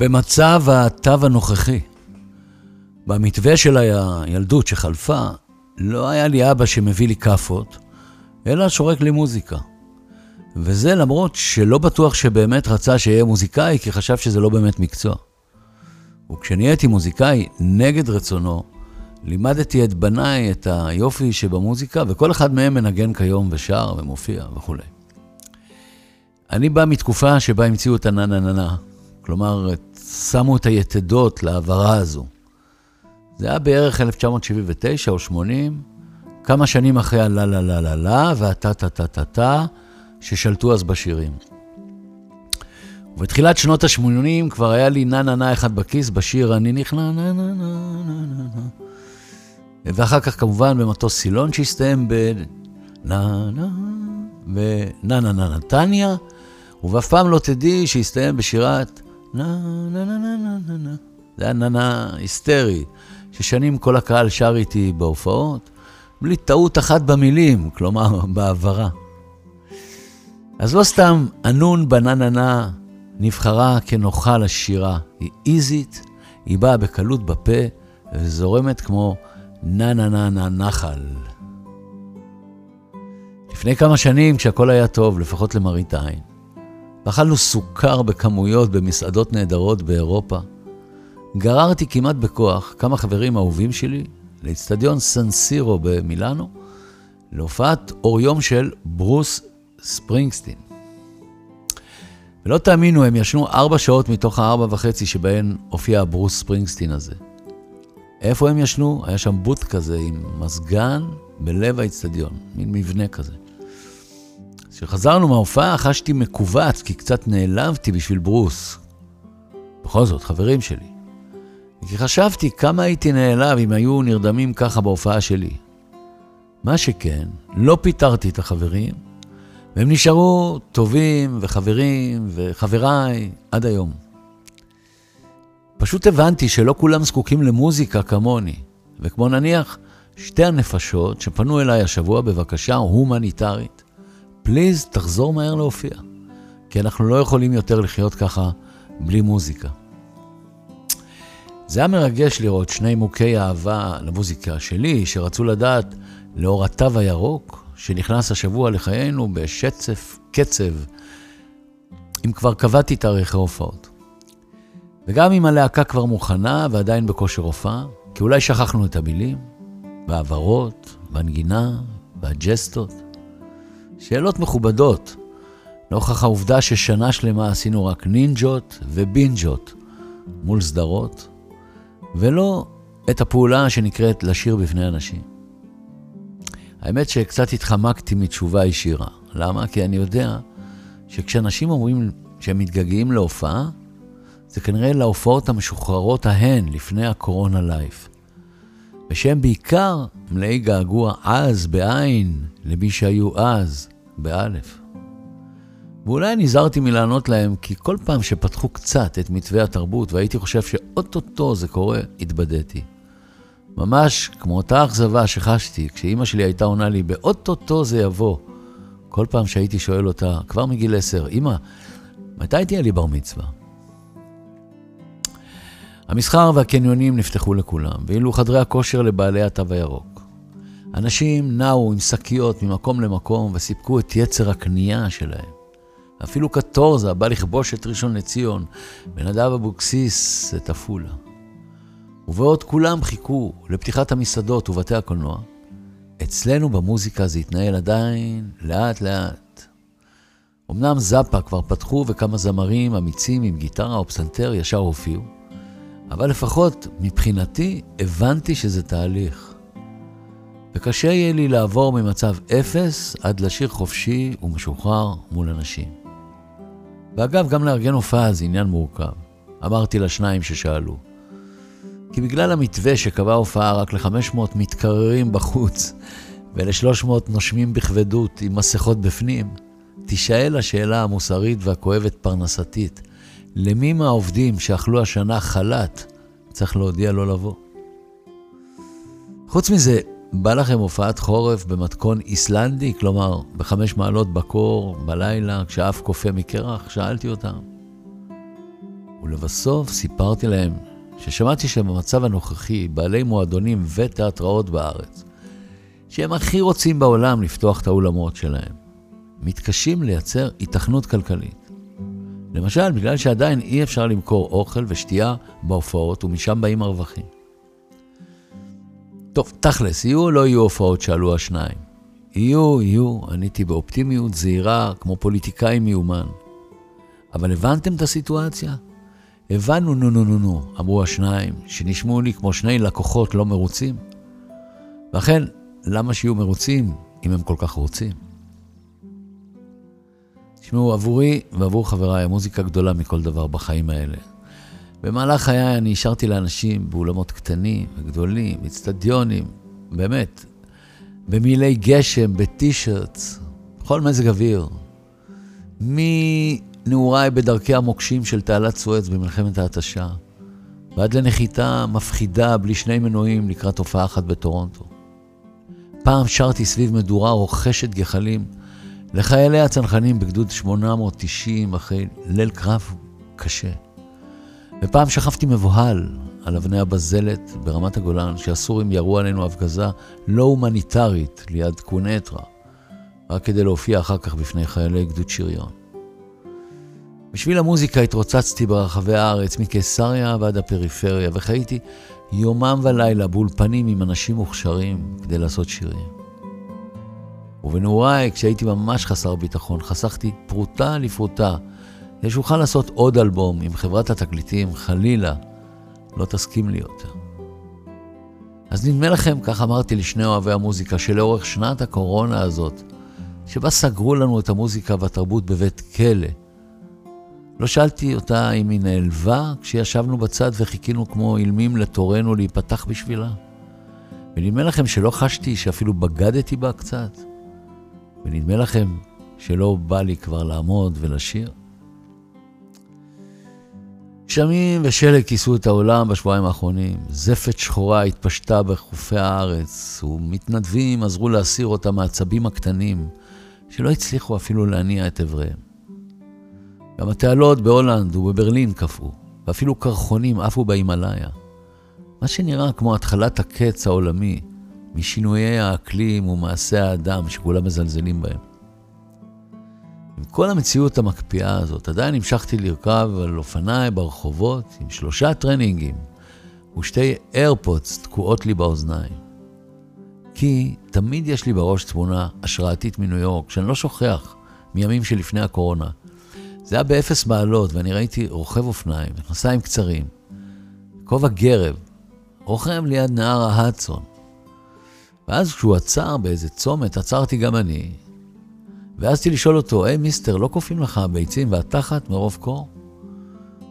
במצב התו הנוכחי, במתווה של הילדות שחלפה, לא היה לי אבא שמביא לי כאפות, אלא שורק לי מוזיקה. וזה למרות שלא בטוח שבאמת רצה שאהיה מוזיקאי, כי חשב שזה לא באמת מקצוע. וכשנהייתי מוזיקאי נגד רצונו, לימדתי את בניי את היופי שבמוזיקה, וכל אחד מהם מנגן כיום ושר ומופיע וכולי. אני בא מתקופה שבה המציאו את הנה-נה-נה-נה, כלומר, שמו את היתדות להעברה הזו. זה היה בערך 1979 או 80, כמה שנים אחרי הלה לה לה לה לה והטה טה טה טה טה, ששלטו אז בשירים. ובתחילת שנות ה-80 כבר היה לי נה נה נה אחד בכיס בשיר אני נכנע נה נה נה נה נה נה. ואחר כך כמובן במטוס סילון שהסתיים בנה נה ונה נה נה נתניה, ובאף פעם לא תדעי שהסתיים בשירת נה נה נה נה נה נה נה. זה היה ננה היסטרי, ששנים כל הקהל שר איתי בהופעות, בלי טעות אחת במילים, כלומר, בהעברה. אז לא סתם הנון בנננה נבחרה כנוחה לשירה. היא איזית, היא באה בקלות בפה וזורמת כמו נה נה נה נה נחל. לפני כמה שנים, כשהכול היה טוב, לפחות למראית עין, ואכלנו סוכר בכמויות במסעדות נהדרות באירופה, גררתי כמעט בכוח כמה חברים אהובים שלי לאצטדיון סנסירו במילאנו, להופעת אור יום של ברוס ספרינגסטין. ולא תאמינו, הם ישנו ארבע שעות מתוך הארבע וחצי שבהן הופיע הברוס ספרינגסטין הזה. איפה הם ישנו? היה שם בוט כזה עם מזגן בלב האצטדיון, מין מבנה כזה. כשחזרנו מההופעה חשתי מכווץ, כי קצת נעלבתי בשביל ברוס. בכל זאת, חברים שלי. כי חשבתי כמה הייתי נעלב אם היו נרדמים ככה בהופעה שלי. מה שכן, לא פיטרתי את החברים, והם נשארו טובים וחברים וחבריי עד היום. פשוט הבנתי שלא כולם זקוקים למוזיקה כמוני, וכמו נניח שתי הנפשות שפנו אליי השבוע בבקשה הומניטרית, פליז תחזור מהר להופיע, כי אנחנו לא יכולים יותר לחיות ככה בלי מוזיקה. זה היה מרגש לראות שני מוכי אהבה למוזיקה שלי, שרצו לדעת לאור התו הירוק, שנכנס השבוע לחיינו בשצף קצב, אם כבר קבעתי תאריכי הופעות. וגם אם הלהקה כבר מוכנה ועדיין בכושר הופעה, כי אולי שכחנו את המילים, והעברות, והנגינה, והג'סטות. שאלות מכובדות, נוכח העובדה ששנה שלמה עשינו רק נינג'ות ובינג'ות מול סדרות, ולא את הפעולה שנקראת לשיר בפני אנשים. האמת שקצת התחמקתי מתשובה ישירה. למה? כי אני יודע שכשאנשים אומרים שהם מתגעגעים להופעה, זה כנראה להופעות המשוחררות ההן לפני הקורונה life. ושהם בעיקר מלאי געגוע אז בעין למי שהיו אז באלף. ואולי נזהרתי מלענות להם, כי כל פעם שפתחו קצת את מתווה התרבות והייתי חושב שאו-טו-טו זה קורה, התבדיתי. ממש כמו אותה אכזבה שחשתי כשאימא שלי הייתה עונה לי, באו-טו-טו זה יבוא. כל פעם שהייתי שואל אותה, כבר מגיל עשר, אמא, מתי תהיה לי בר מצווה? המסחר והקניונים נפתחו לכולם, ואילו חדרי הכושר לבעלי התו הירוק. אנשים נעו עם שקיות ממקום למקום וסיפקו את יצר הקנייה שלהם. אפילו קטורזה בא לכבוש את ראשון לציון, ונדב אבוקסיס את עפולה. ובעוד כולם חיכו לפתיחת המסעדות ובתי הקולנוע, אצלנו במוזיקה זה התנהל עדיין לאט-לאט. אמנם זאפה כבר פתחו וכמה זמרים אמיצים עם גיטרה או פסנתר ישר הופיעו, אבל לפחות מבחינתי הבנתי שזה תהליך. וקשה יהיה לי לעבור ממצב אפס עד לשיר חופשי ומשוחרר מול אנשים. ואגב, גם לארגן הופעה זה עניין מורכב. אמרתי לשניים ששאלו. כי בגלל המתווה שקבע הופעה רק ל-500 מתקררים בחוץ ול-300 נושמים בכבדות עם מסכות בפנים, תישאל השאלה המוסרית והכואבת פרנסתית, למי מהעובדים שאכלו השנה חל"ת צריך להודיע לא לבוא? חוץ מזה, בא לכם הופעת חורף במתכון איסלנדי, כלומר, בחמש מעלות בקור, בלילה, כשאף קופא מקרח? שאלתי אותם. ולבסוף סיפרתי להם ששמעתי שבמצב הנוכחי בעלי מועדונים ותיאטראות בארץ, שהם הכי רוצים בעולם לפתוח את האולמות שלהם, מתקשים לייצר התכנות כלכלית. למשל, בגלל שעדיין אי אפשר למכור אוכל ושתייה בהופעות, ומשם באים הרווחים. טוב, תכלס, יהיו או לא יהיו הופעות שעלו השניים? יהיו, יהיו, עניתי באופטימיות זהירה, כמו פוליטיקאי מיומן. אבל הבנתם את הסיטואציה? הבנו, נו, נו, נו, נו, אמרו השניים, שנשמעו לי כמו שני לקוחות לא מרוצים. ואכן, למה שיהיו מרוצים אם הם כל כך רוצים? תשמעו, עבורי ועבור חבריי, המוזיקה גדולה מכל דבר בחיים האלה. במהלך חיי אני השארתי לאנשים באולמות קטנים וגדולים, באצטדיונים, באמת, במילי גשם, בטישרטס, בכל מזג אוויר. מנעוריי בדרכי המוקשים של תעלת סואץ במלחמת ההתשה, ועד לנחיתה מפחידה בלי שני מנועים לקראת הופעה אחת בטורונטו. פעם שרתי סביב מדורה רוכשת גחלים לחיילי הצנחנים בגדוד 890 אחרי ליל קרב קשה. ופעם שכבתי מבוהל על אבני הבזלת ברמת הגולן, שהסורים ירו עלינו הפגזה לא הומניטרית ליד קונטרה, רק כדי להופיע אחר כך בפני חיילי גדוד שריון. בשביל המוזיקה התרוצצתי ברחבי הארץ, מקיסריה ועד הפריפריה, וחייתי יומם ולילה באולפנים עם אנשים מוכשרים כדי לעשות שירים. ובנעוריי, כשהייתי ממש חסר ביטחון, חסכתי פרוטה לפרוטה, כדי שאוכל לעשות עוד אלבום עם חברת התקליטים, חלילה, לא תסכים לי יותר. אז נדמה לכם, כך אמרתי לשני אוהבי המוזיקה, שלאורך שנת הקורונה הזאת, שבה סגרו לנו את המוזיקה והתרבות בבית כלא, לא שאלתי אותה אם היא נעלבה כשישבנו בצד וחיכינו כמו אילמים לתורנו להיפתח בשבילה. ונדמה לכם שלא חשתי שאפילו בגדתי בה קצת. ונדמה לכם שלא בא לי כבר לעמוד ולשיר. גשמים ושלג כיסו את העולם בשבועיים האחרונים. זפת שחורה התפשטה בחופי הארץ, ומתנדבים עזרו להסיר אותה מהעצבים הקטנים, שלא הצליחו אפילו להניע את אבריהם. גם התעלות בהולנד ובברלין קפאו, ואפילו קרחונים עפו בהימאליה. מה שנראה כמו התחלת הקץ העולמי משינויי האקלים ומעשי האדם שכולם מזלזלים בהם. עם כל המציאות המקפיאה הזאת, עדיין המשכתי לרכב על אופניי ברחובות עם שלושה טרנינגים ושתי AirPods תקועות לי באוזניים. כי תמיד יש לי בראש תמונה השראתית מניו יורק, שאני לא שוכח מימים שלפני הקורונה. זה היה באפס מעלות, ואני ראיתי רוכב אופניים, מכנסיים קצרים, כובע גרב, רוכב ליד נהר ההדסון. ואז כשהוא עצר באיזה צומת, עצרתי גם אני, והעזתי לשאול אותו, היי מיסטר, לא קופאים לך הביצים והתחת מרוב קור?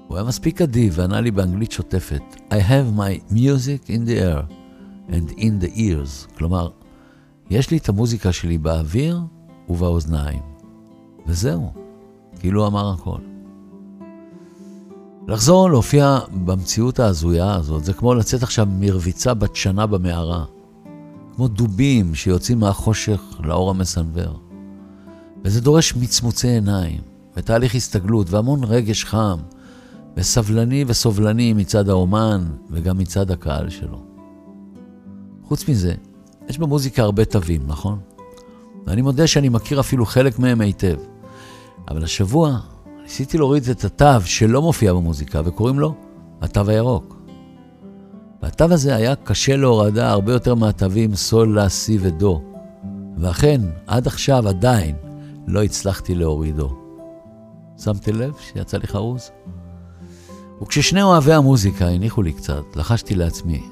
הוא היה מספיק אדיב וענה לי באנגלית שוטפת, I have my music in the air and in the ears. כלומר, יש לי את המוזיקה שלי באוויר ובאוזניים. וזהו, כאילו אמר הכל. לחזור להופיע במציאות ההזויה הזאת, זה כמו לצאת עכשיו מרביצה בת שנה במערה. כמו דובים שיוצאים מהחושך לאור המסנוור. וזה דורש מצמוצי עיניים, ותהליך הסתגלות, והמון רגש חם, וסבלני וסובלני מצד האומן, וגם מצד הקהל שלו. חוץ מזה, יש במוזיקה הרבה תווים, נכון? ואני מודה שאני מכיר אפילו חלק מהם היטב. אבל השבוע ניסיתי להוריד את התו שלא מופיע במוזיקה, וקוראים לו התו הירוק. והתו הזה היה קשה להורדה הרבה יותר מהתווים סול, לה, סי ודו. ואכן, עד עכשיו עדיין לא הצלחתי להורידו. שמתי לב שיצא לי חרוז? וכששני אוהבי המוזיקה הניחו לי קצת, לחשתי לעצמי,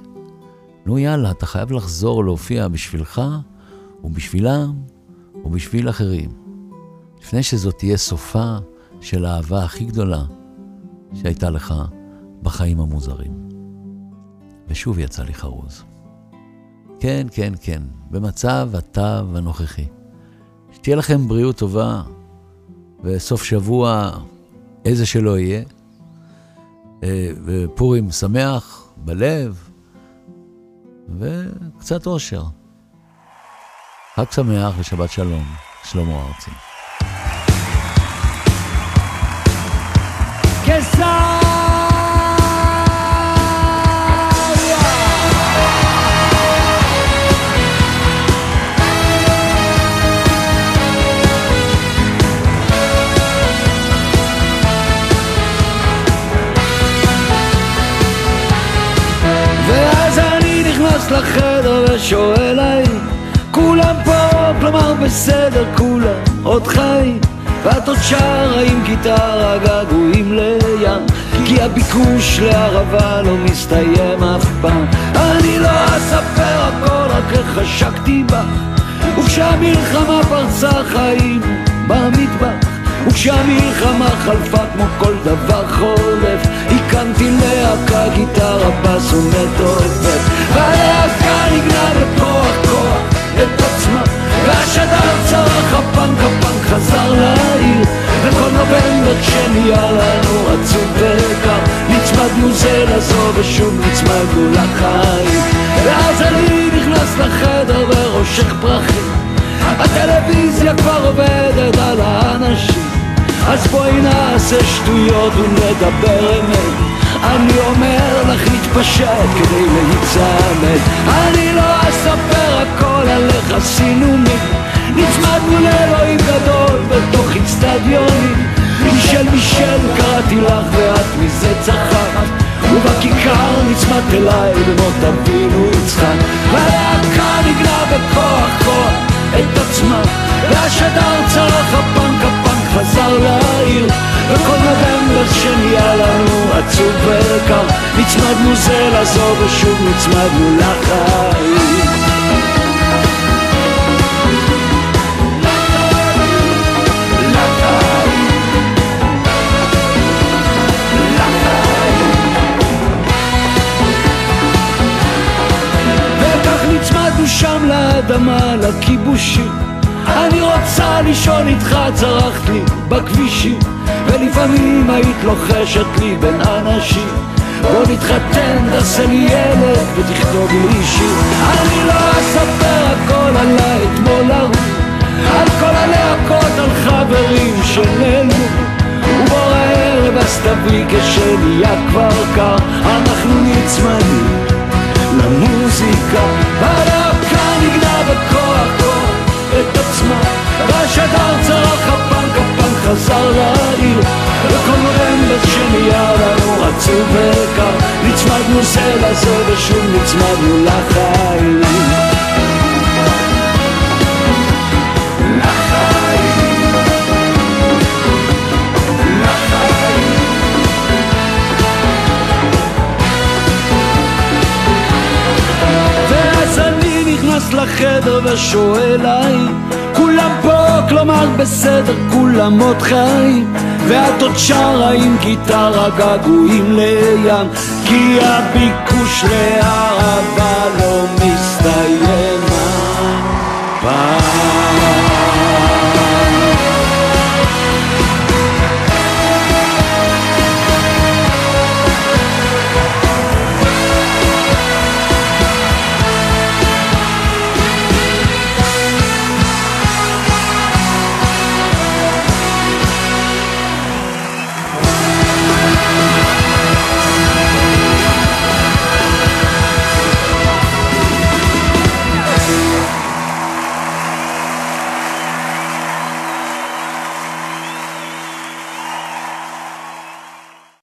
נו יאללה, אתה חייב לחזור להופיע בשבילך ובשבילם ובשביל אחרים, לפני שזאת תהיה סופה של האהבה הכי גדולה שהייתה לך בחיים המוזרים. ושוב יצא לי חרוז. כן, כן, כן, במצב התו הנוכחי. שתהיה לכם בריאות טובה, וסוף שבוע, איזה שלא יהיה, אה, ופורים שמח בלב, וקצת אושר. חג שמח ושבת שלום, שלמה ארצי. Que כלומר בסדר, כולם עוד חיים. ואת עוד שרה עם גיטרה געגועים לים. כי הביקוש לערבה לא מסתיים אף פעם. אני לא אספר הכל, רק איך חשקתי בה וכשהמלחמה פרצה חיים במטבח. וכשהמלחמה חלפה כמו כל דבר חולף הקמתי להקה, גיטרה, בס ומטורפת והלהקה נגנה עצמה והשדר צרח הפנק הפנק חזר לעיר. וכל נובמבר כשנהיה לנו עצוב וקר נצמדנו זה לזו ושוב נצמדנו לחיים. ואז אני נכנס לחדר ורושך פרחים. הטלוויזיה כבר עובדת על האנשים. אז בואי נעשה שטויות ונדבר אמת. אני אומר לך להתפשט כדי להיצמד. אני לא אספר הכל לך ואת מזה צחקת. ובכיכר נצמדת אליי במות אבינו יצחק. והלהקה נגנה בכוח כוח את עצמה והשדר צרח הפנק הפנק חזר לעיר. וכל נובמבר שנהיה לנו עצוב וקר. נצמדנו זה לזו ושוב נצמדנו לחיים שם לאדמה, לכיבושים אני רוצה לישון איתך, צרחת לי בכבישים ולפעמים היית לוחשת לי בין אנשים. בוא נתחתן, תעשה לי ילד ותכתוב לי שיר. אני לא אספר הכל על האתמול ההוא. על כל הלהקות, על חברים שנעלמו ובוא הערב אז תביא כשנהיה כבר קר. אנחנו נצמדים למוזיקה. נגנה בכוח כוח את עצמה והשדר צרח הפנק הפנק חזר לעיר. וכל נובמבר שנהיה לנו עצוב וקר נצמדנו זה לזה ושוב נצמדנו לחיים ושואל האם כולם פה, כלומר בסדר, כולם עוד חיים. ואת עוד שרה עם גיטרה געגועים לים כי הביקוש לערבה לא מי